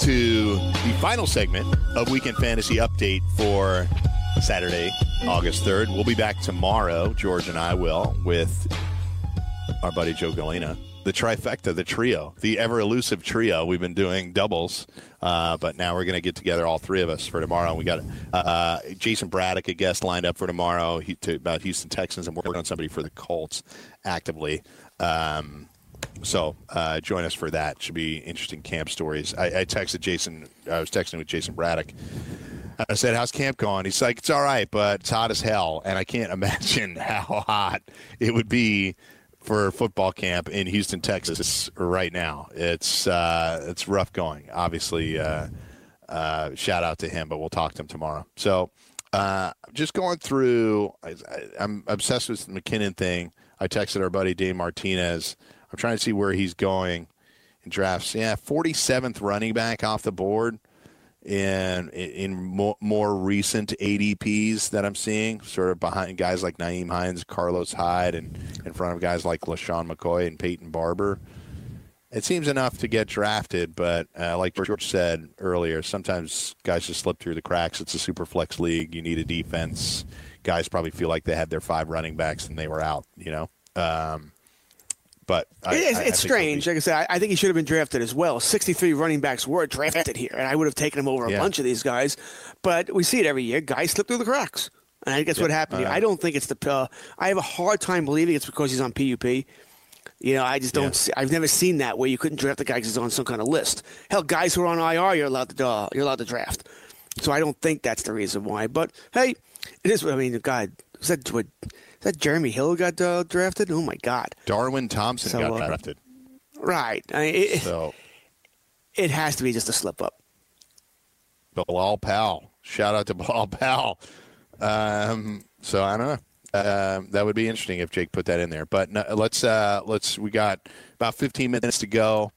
To the final segment of Weekend Fantasy Update for Saturday, August 3rd. We'll be back tomorrow, George and I will, with our buddy Joe Galena. The trifecta, the trio, the ever elusive trio. We've been doing doubles, uh, but now we're going to get together, all three of us, for tomorrow. We got uh, Jason Braddock, a guest lined up for tomorrow he, to, about Houston Texans. and working on somebody for the Colts actively. Um, so uh, join us for that. Should be interesting camp stories. I, I texted Jason. I was texting with Jason Braddock. I said, "How's camp going?" He's like, "It's all right, but it's hot as hell." And I can't imagine how hot it would be for football camp in Houston, Texas, right now. It's uh, it's rough going. Obviously, uh, uh, shout out to him, but we'll talk to him tomorrow. So, uh, just going through. I, I, I'm obsessed with the McKinnon thing. I texted our buddy Dave Martinez. I'm trying to see where he's going in drafts. Yeah, 47th running back off the board in in more, more recent ADPs that I'm seeing, sort of behind guys like Nyheim Hines, Carlos Hyde, and in front of guys like LeSean McCoy and Peyton Barber. It seems enough to get drafted, but uh, like George said earlier, sometimes guys just slip through the cracks. It's a super flex league. You need a defense. Guys probably feel like they had their five running backs and they were out, you know. Um, but I, it's I- I it's he'll be- strange. Like I said, I, I think he should have been drafted as well. 63 running backs were drafted here, and I would have taken him over a Yeah. bunch of these guys. But we see it every year. Guys slip through the cracks. And I think that's what happened here. uh, I don't think it's the. Uh, I have a hard time believing it's because he's on PUP. You know, I just don't. Yeah. See, I've never seen that where you couldn't draft the guy because he's on some kind of list. Hell, guys who are on IR, you're allowed to. Uh, you're allowed to draft. So I don't think that's the reason why. But hey, it is. I mean, God, is that what? Is that Jeremy Hill got uh, drafted? Oh my God! Darwin Thompson So, got uh, drafted. Right. I mean, it, So it has to be just a slip up. Bilal Powell. Shout out to Bilal Powell. Um, so I don't know. Um, that would be interesting if Jake put that in there. But no, let's uh, let's. We got about 15 minutes to go.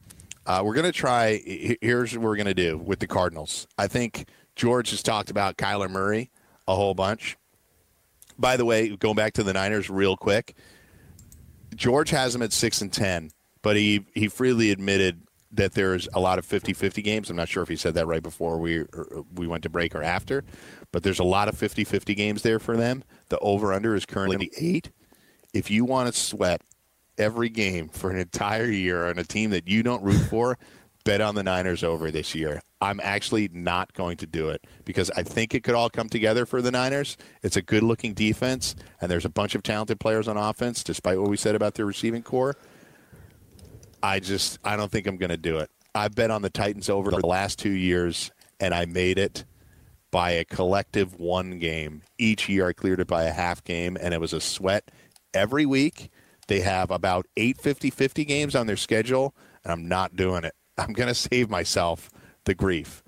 Uh, we're gonna try. Here's what we're gonna do with the Cardinals. I think George has talked about Kyler Murray a whole bunch. By the way, going back to the Niners real quick, George has him at six and ten, but he he freely admitted that there's a lot of 50-50 games. I'm not sure if he said that right before we we went to break or after, but there's a lot of 50-50 games there for them. The over under is currently eight. If you want to sweat every game for an entire year on a team that you don't root for, bet on the Niners over this year. I'm actually not going to do it because I think it could all come together for the Niners. It's a good looking defense, and there's a bunch of talented players on offense, despite what we said about their receiving corps. I just I don't think I'm going to do it. I've bet on the Titans over the last two years, and I made it by a collective one game. Each year I cleared it by a half game, and it was a sweat every week. They have about eight 50 50 games on their schedule, and I'm not doing it. I'm going to save myself the grief.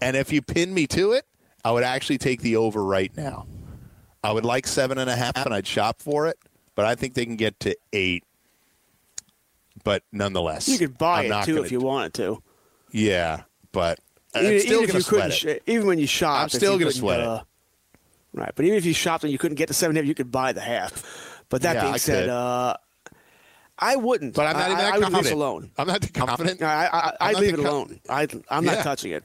And if you pin me to it, I would actually take the over right now. I would like seven and a half, and I'd shop for it, but I think they can get to eight. But nonetheless, You could buy I'm it too if you wanted to. Yeah, but Even, if going you to sweat couldn't, it. sh- even when you shop, I'm still gonna couldn't, sweat it. uh, Right, but even if you shopped and you couldn't get the seven, and a half, you could buy the half. But that Yeah, being I said, uh, I wouldn't. But I'm not I, even that I, I would leave confident. it alone. I'm not confident. I, I, I'm I, I'd leave it alone. I, I'm Yeah. not touching it.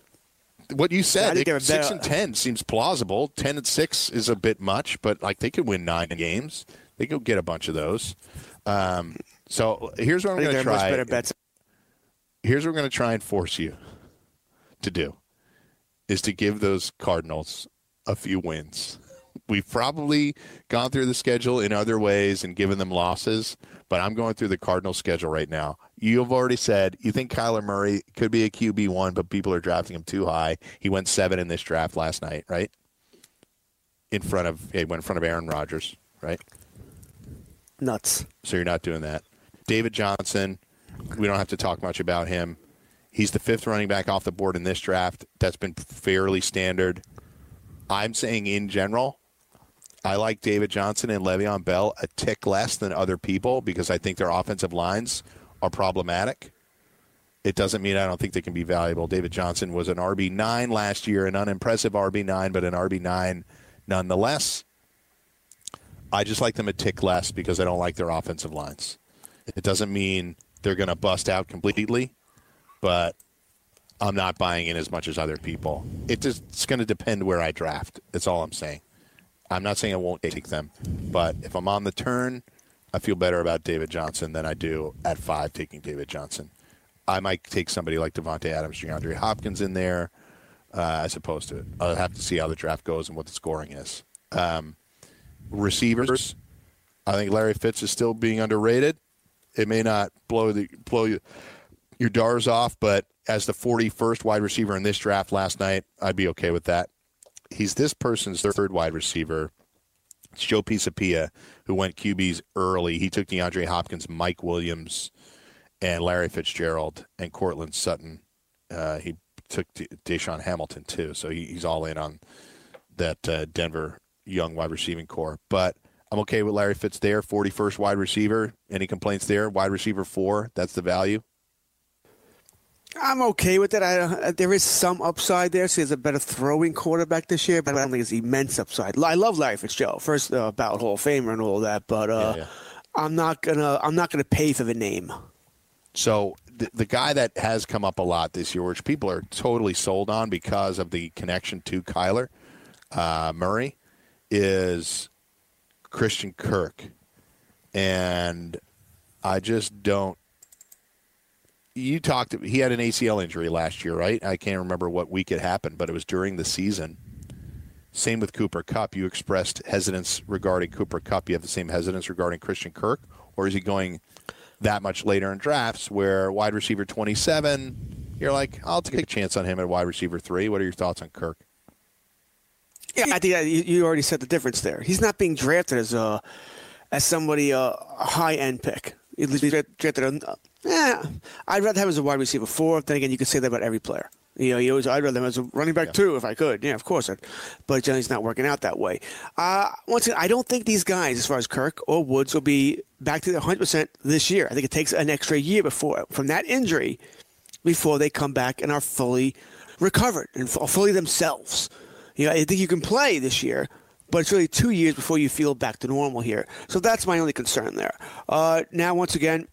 What you said, they, six and ten seems plausible. Ten and six is a bit much, but like they could win nine games. They could get a bunch of those. Um, so here's what I'm going to try. better bets. Here's what we're going to try and force you to do: is to give those Cardinals a few wins. We've probably gone through the schedule in other ways and given them losses, but I'm going through the Cardinals schedule right now. You have already said you think Kyler Murray could be a QB one, but people are drafting him too high. He went seven in this draft last night, right? In front of he went in front of Aaron Rodgers, right? Nuts. So you're not doing that. David Johnson, we don't have to talk much about him. He's the fifth running back off the board in this draft. That's been fairly standard. I'm saying in general, I like David Johnson and Le'Veon Bell a tick less than other people because I think their offensive lines are problematic. It doesn't mean I don't think they can be valuable. David Johnson was an RB9 last year, an unimpressive RB9, but an RB9 nonetheless. I just like them a tick less because I don't like their offensive lines. It doesn't mean they're going to bust out completely, but I'm not buying in as much as other people. It just, it's going to depend where I draft. That's all I'm saying. I'm not saying I won't take them, but if I'm on the turn, I feel better about David Johnson than I do at five taking David Johnson. I might take somebody like Davante Adams, DeAndre Hopkins in there, uh, as opposed to it. I'll have to see how the draft goes and what the scoring is. Um, receivers, I think Larry Fitz is still being underrated. It may not blow the blow you, your Dars off, but as the 41st wide receiver in this draft last night, I'd be okay with that. He's this person's third wide receiver. It's Joe Pisapia, who went QBs early. He took DeAndre Hopkins, Mike Williams, and Larry Fitzgerald and Courtland Sutton. Uh, he took De- DaeSean Hamilton too, so he, he's all in on that uh, Denver young wide receiving corps. But I'm okay with Larry Fitz there, 41st wide receiver. Any complaints there? Wide receiver four, that's the value. I'm okay with it. I, uh, there is some upside there. So he's a better throwing quarterback this year, but I don't think it's immense upside. I love Larry Fitzgerald, first uh, ballot Hall of Famer and all that, but uh, Yeah, yeah. I'm not gonna I'm not gonna pay for the name. So the, the guy that has come up a lot this year, which people are totally sold on because of the connection to Kyler uh, Murray, is Christian Kirk, and I just don't. You talked. He had an ACL injury last year, right? I can't remember what week it happened, but it was during the season. Same with Cooper Kupp. You expressed hesitance regarding Cooper Kupp. You have the same hesitance regarding Christian Kirk, or is he going that much later in drafts where wide receiver 27, you're like, I'll take a chance on him at wide receiver three. What are your thoughts on Kirk? Yeah, I think you already said the difference there. He's not being drafted as a as somebody uh, a high end pick. He's drafted. Yeah, I'd rather have him as a wide receiver four. Then again, you could say that about every player. You know, you always, I'd rather have him as a running back two if I could. Yeah, of course. I'd, but generally, it's not working out that way. Uh, once again, I don't think these guys, as far as Kirk or Woods, will be back to 100 percent this year. I think it takes an extra year before from that injury before they come back and are fully recovered and fully themselves. You know, I think you can play this year, but it's really two years before you feel back to normal here. So that's my only concern there. Uh, now, once again,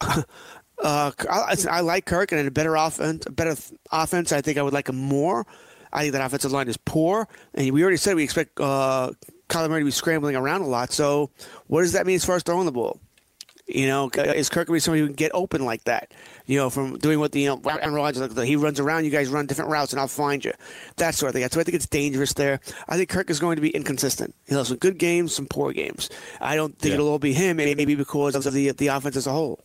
uh, I, I like Kirk and a better offense. A better th- offense. I think I would like him more. I think that offensive line is poor, and we already said we expect uh, Kyler Murray to be scrambling around a lot. So, what does that mean as far as throwing the ball? You know, is Kirk going to be somebody who can get open like that? You know, from doing what the you know Aaron Rodgers he runs around, you guys run different routes, and I'll find you. That sort of thing. So I think it's dangerous there. I think Kirk is going to be inconsistent. He'll have some good games, some poor games. I don't think Yeah. it'll all be him, and maybe because of the the offense as a whole.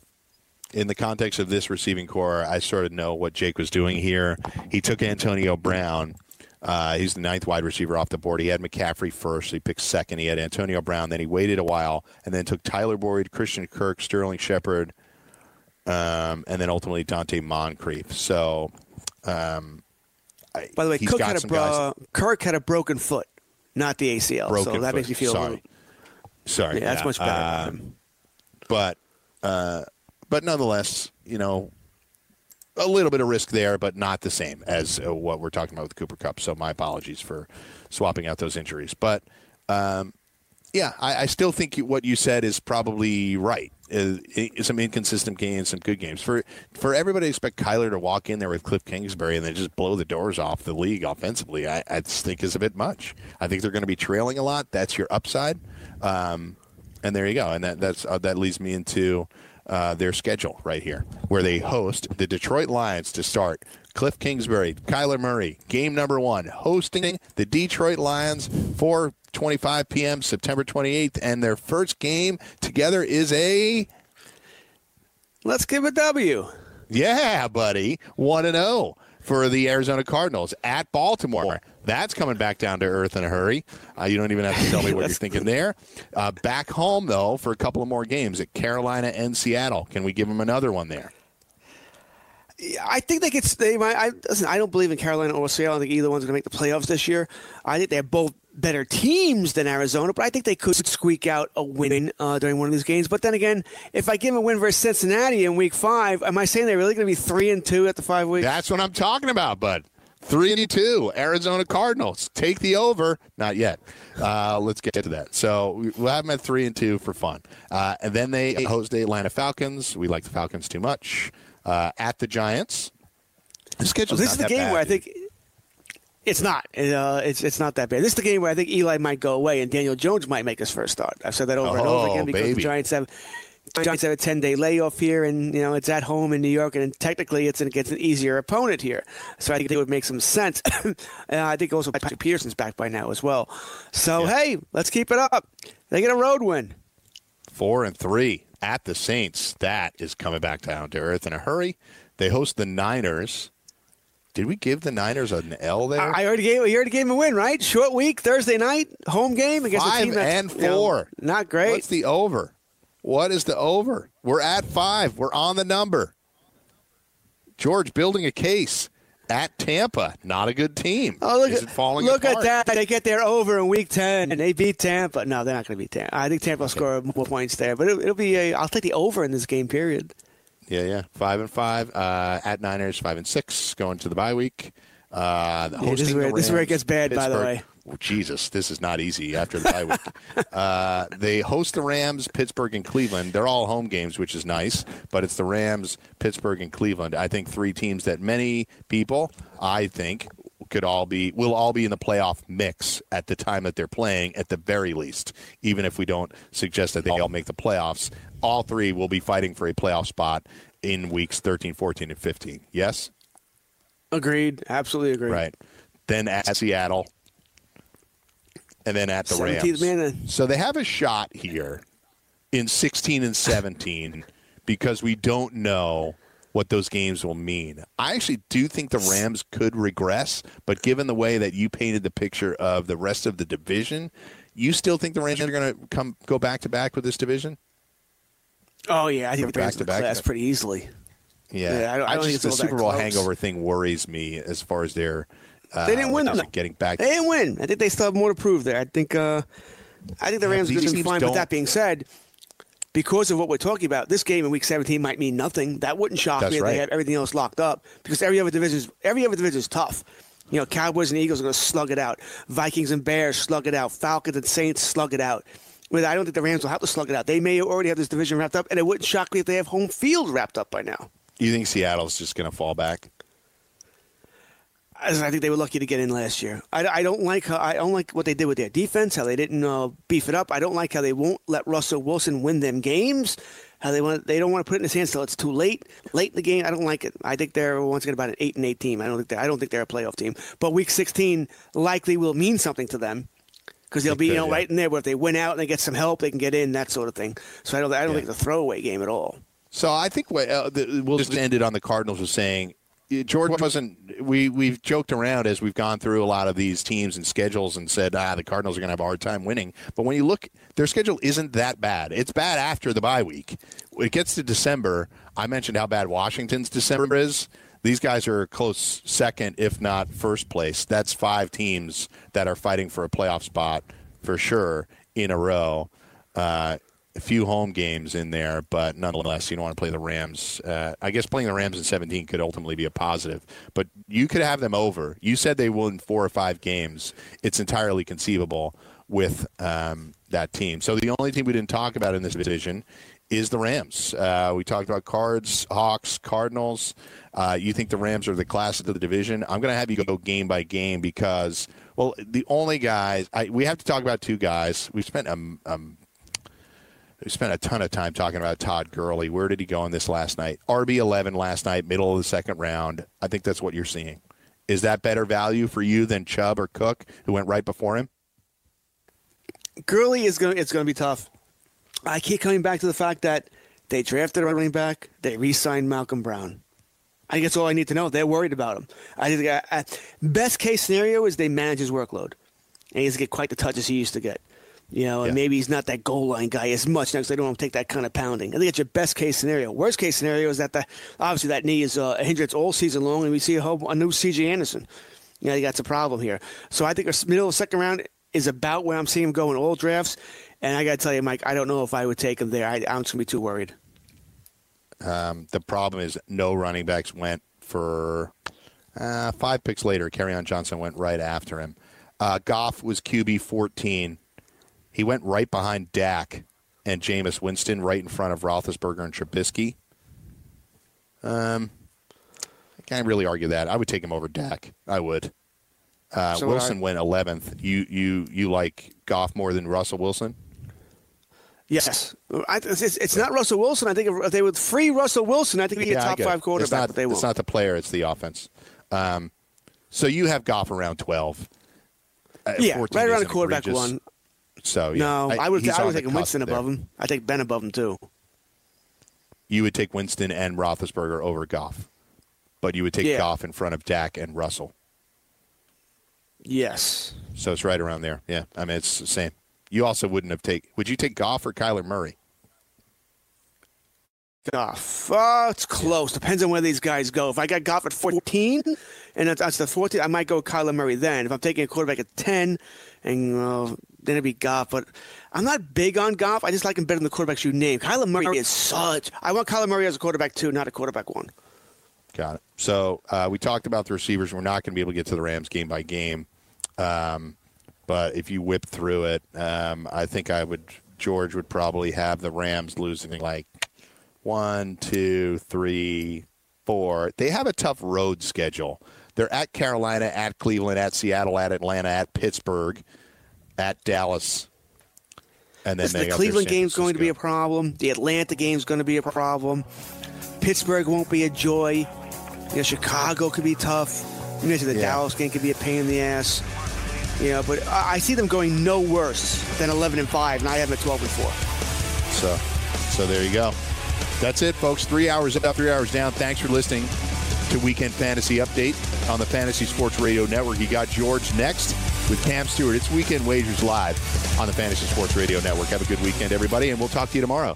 In the context of this receiving corps, I sort of know what Jake was doing here. He took Antonio Brown. Uh, he's the ninth wide receiver off the board. He had McCaffrey first. He picked second. He had Antonio Brown. Then he waited a while and then took Tyler Boyd, Christian Kirk, Sterling Shepard, um, and then ultimately Donte Moncrief. So, um, By the way, Cook had a bro- Kirk had a broken foot, not the ACL. broken so that foot. makes me feel sorry. little. Sorry, Yeah, that's much better. Him. but uh, but nonetheless, you know, a little bit of risk there, but not the same as uh, what we're talking about with Cooper Kupp. So my apologies for swapping out those injuries, but um, yeah, I, I still think what you said is probably right. Uh, some inconsistent games, some good games. For for everybody to expect Kyler to walk in there with Cliff Kingsbury and then just blow the doors off the league offensively, I, I think is a bit much. I think they're going to be trailing a lot. That's your upside, um, and there you go. And that that's uh, that leads me into uh, their schedule right here, where they host the Detroit Lions to start. Cliff Kingsbury, Kyler Murray, game number one, hosting the Detroit Lions, 4:25 p.m. September 28th, and their first game together is a Let's give a W. yeah, buddy, one and zero for the Arizona Cardinals at Baltimore. That's coming back down to earth in a hurry. Uh, you don't even have to tell me what you're thinking there. Uh, back home though for a couple of more games at Carolina and Seattle. Can we give them another one there? I think they could. They might. I listen. I don't believe in Carolina or Seattle. I think either one's going to make the playoffs this year. I think they're both better teams than Arizona, but I think they could squeak out a win uh, during one of these games. But then again, if I give them a win versus Cincinnati in Week Five, am I saying they're really going to be three and two at the five weeks? That's what I'm talking about, bud. Three and two, Arizona Cardinals. Take the over. Not yet. Uh, let's get to that. So we- we'll have them at three and two for fun. Uh, and then they host the Atlanta Falcons. We like the Falcons too much. Uh, at the Giants. The Well, schedule's this is the game bad, where I think it's not. Uh, it's it's not that bad. This is the game where I think Eli might go away and Daniel Jones might make his first start. I've said that over and Oh, over again because baby. the Giants have Giants have a ten day layoff here, and you know it's at home in New York, and technically it's against an easier opponent here. So I think it would make some sense. and I think also Patrick Peterson's back by now as well. So hey, let's keep it up. They get a road win. four and three at the Saints. That is coming back down to earth in a hurry. They host the Niners. Did we give the Niners an L there? I I already gave you already gave them a win, right? Short week, Thursday night, home game against a Five team that's and you know, four. not great. What's the over? What is the over? We're at five. We're on the number. George building a case at Tampa. Not a good team. Oh, look at it falling look at that! They get there over in week ten, and they beat Tampa. No, they're not going to beat Tampa. I think Tampa will score more points there, but it'll, it'll be. A, I'll take the over in this game. Period. Yeah, yeah. Five and five uh, at Niners. Five and six going to the bye week. Uh, this is where- this is where it gets bad, by the way. Oh, Jesus, this is not easy after the bye week. uh, they host the Rams, Pittsburgh, and Cleveland. They're all home games, which is nice, but it's the Rams, Pittsburgh, and Cleveland. I think three teams that many people, I think, could all be will all be in the playoff mix at the time that they're playing at the very least even if we don't suggest that they all make the playoffs all three will be fighting for a playoff spot in weeks 13 14 and 15 yes Agreed. Absolutely agreed. Right. Then at Seattle. And then at the 17th Rams. man. Uh, so they have a shot here in 16 and 17 because we don't know what those games will mean. I actually do think the Rams could regress, but given the way that you painted the picture of the rest of the division, you still think the Rams are going to come go back to back with this division? Oh yeah, I think Back the Rams to back. class pretty easily. Yeah, Yeah, I don't- I don't think just it's the Super Bowl close. hangover thing worries me as far as their uh, They didn't win though. getting back. They didn't win. I think they still have more to prove there. I think. Uh, I think the Yeah, Rams are going to be fine. But that being said, because of what we're talking about, this game in Week 17 might mean nothing. That wouldn't shock That's me if right. they have everything else locked up because every other division is every other division is tough. You know, Cowboys and Eagles are going to slug it out. Vikings and Bears slug it out. Falcons and Saints slug it out. But I don't think the Rams will have to slug it out. They may already have this division wrapped up, and it wouldn't shock me if they have home field wrapped up by now. You think Seattle's just going to fall back? As I think they were lucky to get in last year. I, I don't like how, I don't like what they did with their defense. How they didn't uh, beef it up. I don't like how they won't let Russell Wilson win them games. How they want they don't want to put it in his hands till it's too late, late in the game. I don't like it. I think they're once again about an eight and eight team. I don't think they're, I don't think they're a playoff team. But week 16 likely will mean something to them because they'll be you know yeah. right in there. But if they win out and they get some help, they can get in that sort of thing. So I don't I don't think it's a throwaway game at all. So I think what, uh, the, we'll just end it on the Cardinals with saying George wasn't. We we've joked around as we've gone through a lot of these teams and schedules and said ah the Cardinals are going to have a hard time winning. But when you look, their schedule isn't that bad. It's bad after the bye week. When it gets to December, I mentioned how bad Washington's December is. These guys are close second, if not first place. That's five teams that are fighting for a playoff spot for sure in a row. Uh, a few home games in there, but nonetheless, you don't want to play the Rams. Uh, I guess playing the Rams in 17 could ultimately be a positive, but you could have them over. You said they won four or five games. It's entirely conceivable with um, that team. So the only team we didn't talk about in this division is the Rams. Uh, we talked about Cards, Hawks, Cardinals. Uh, you think the Rams are the class of the division? I'm going to have you go game by game because, well, the only guys I, we have to talk about two guys. We've spent um, um, we spent a ton of time talking about Todd Gurley. Where did he go in this last night? RB eleven last night, middle of the second round. I think that's what you're seeing. Is that better value for you than Chubb or Cook, who went right before him? Gurley is going. It's going to be tough. I keep coming back to the fact that they drafted a running back. They re-signed Malcolm Brown. I think that's all I need to know. They're worried about him. I think uh, uh, best case scenario is they manage his workload, and he doesn't get quite the touches he used to get. You know, and Yeah. maybe he's not that goal line guy as much now because they don't want to take that kind of pounding. I think it's your best case scenario. Worst case scenario is that the obviously that knee is uh, a hindrance all season long, and we see a, whole, a new C.J. Anderson. You know, that's a problem here. So I think a middle of second round is about where I'm seeing him go in all drafts. And I got to tell you, Mike, I don't know if I would take him there. I, I'm just going to be too worried. Um, the problem is no running backs went for uh, five picks later. on Johnson went right after him. Uh, Goff was QB 14. He went right behind Dak and Jameis Winston, right in front of Roethlisberger and Trubisky. Um, I can't really argue that. I would take him over Dak. I would. Uh, So Wilson I. went 11th. You you you like Goff more than Russell Wilson? Yes, I, it's, it's not Russell Wilson. I think if, they would free Russell Wilson, I think he'd be Yeah, a top five quarterback. It's not, but they won't. not the player; it's the offense. Um, so you have Goff around twelve. Uh, yeah, right around the quarterback egregious. one. So yeah, No, I, would. I would take Winston there. above him. I take Ben above him too. You would take Winston and Roethlisberger over Goff, but you would take Yeah. Goff in front of Dak and Russell. Yes. So it's right around there. Yeah, I mean it's the same. You also wouldn't have take. Would you take Goff or Kyler Murray? Goff. Oh, it's close. Depends on where these guys go. If I got Goff at 14, and that's, that's the 14, I might go Kyler Murray then. If I'm taking a quarterback at 10, and uh, then it'd be Goff. But I'm not big on Goff. I just like him better than the quarterbacks you name. Kyler Murray is such. I want Kyler Murray as a quarterback two, not a quarterback one. Got it. So uh, we talked about the receivers. We're not going to be able to get to the Rams game by game, um, but if you whip through it, um, I think I would. George would probably have the Rams losing like one, two, three, four. They have a tough road schedule. They're at Carolina, at Cleveland, at Seattle, at Atlanta, at Pittsburgh, at Dallas, and then Listen, they the Cleveland game's going to be a problem. The Atlanta game's going to be a problem. Pittsburgh won't be a joy. You know, Chicago could be tough. You mentioned the Yeah. Dallas game could be a pain in the ass. You know, but I I see them going no worse than 11 and 5, and I have them at 12 and 4. So, so there you go. That's it, folks. Three hours up, three hours down. Thanks for listening to Weekend Fantasy Update on the Fantasy Sports Radio Network. You got George next with Cam Stewart. It's Weekend Wagers Live on the Fantasy Sports Radio Network. Have a good weekend, everybody, and we'll talk to you tomorrow.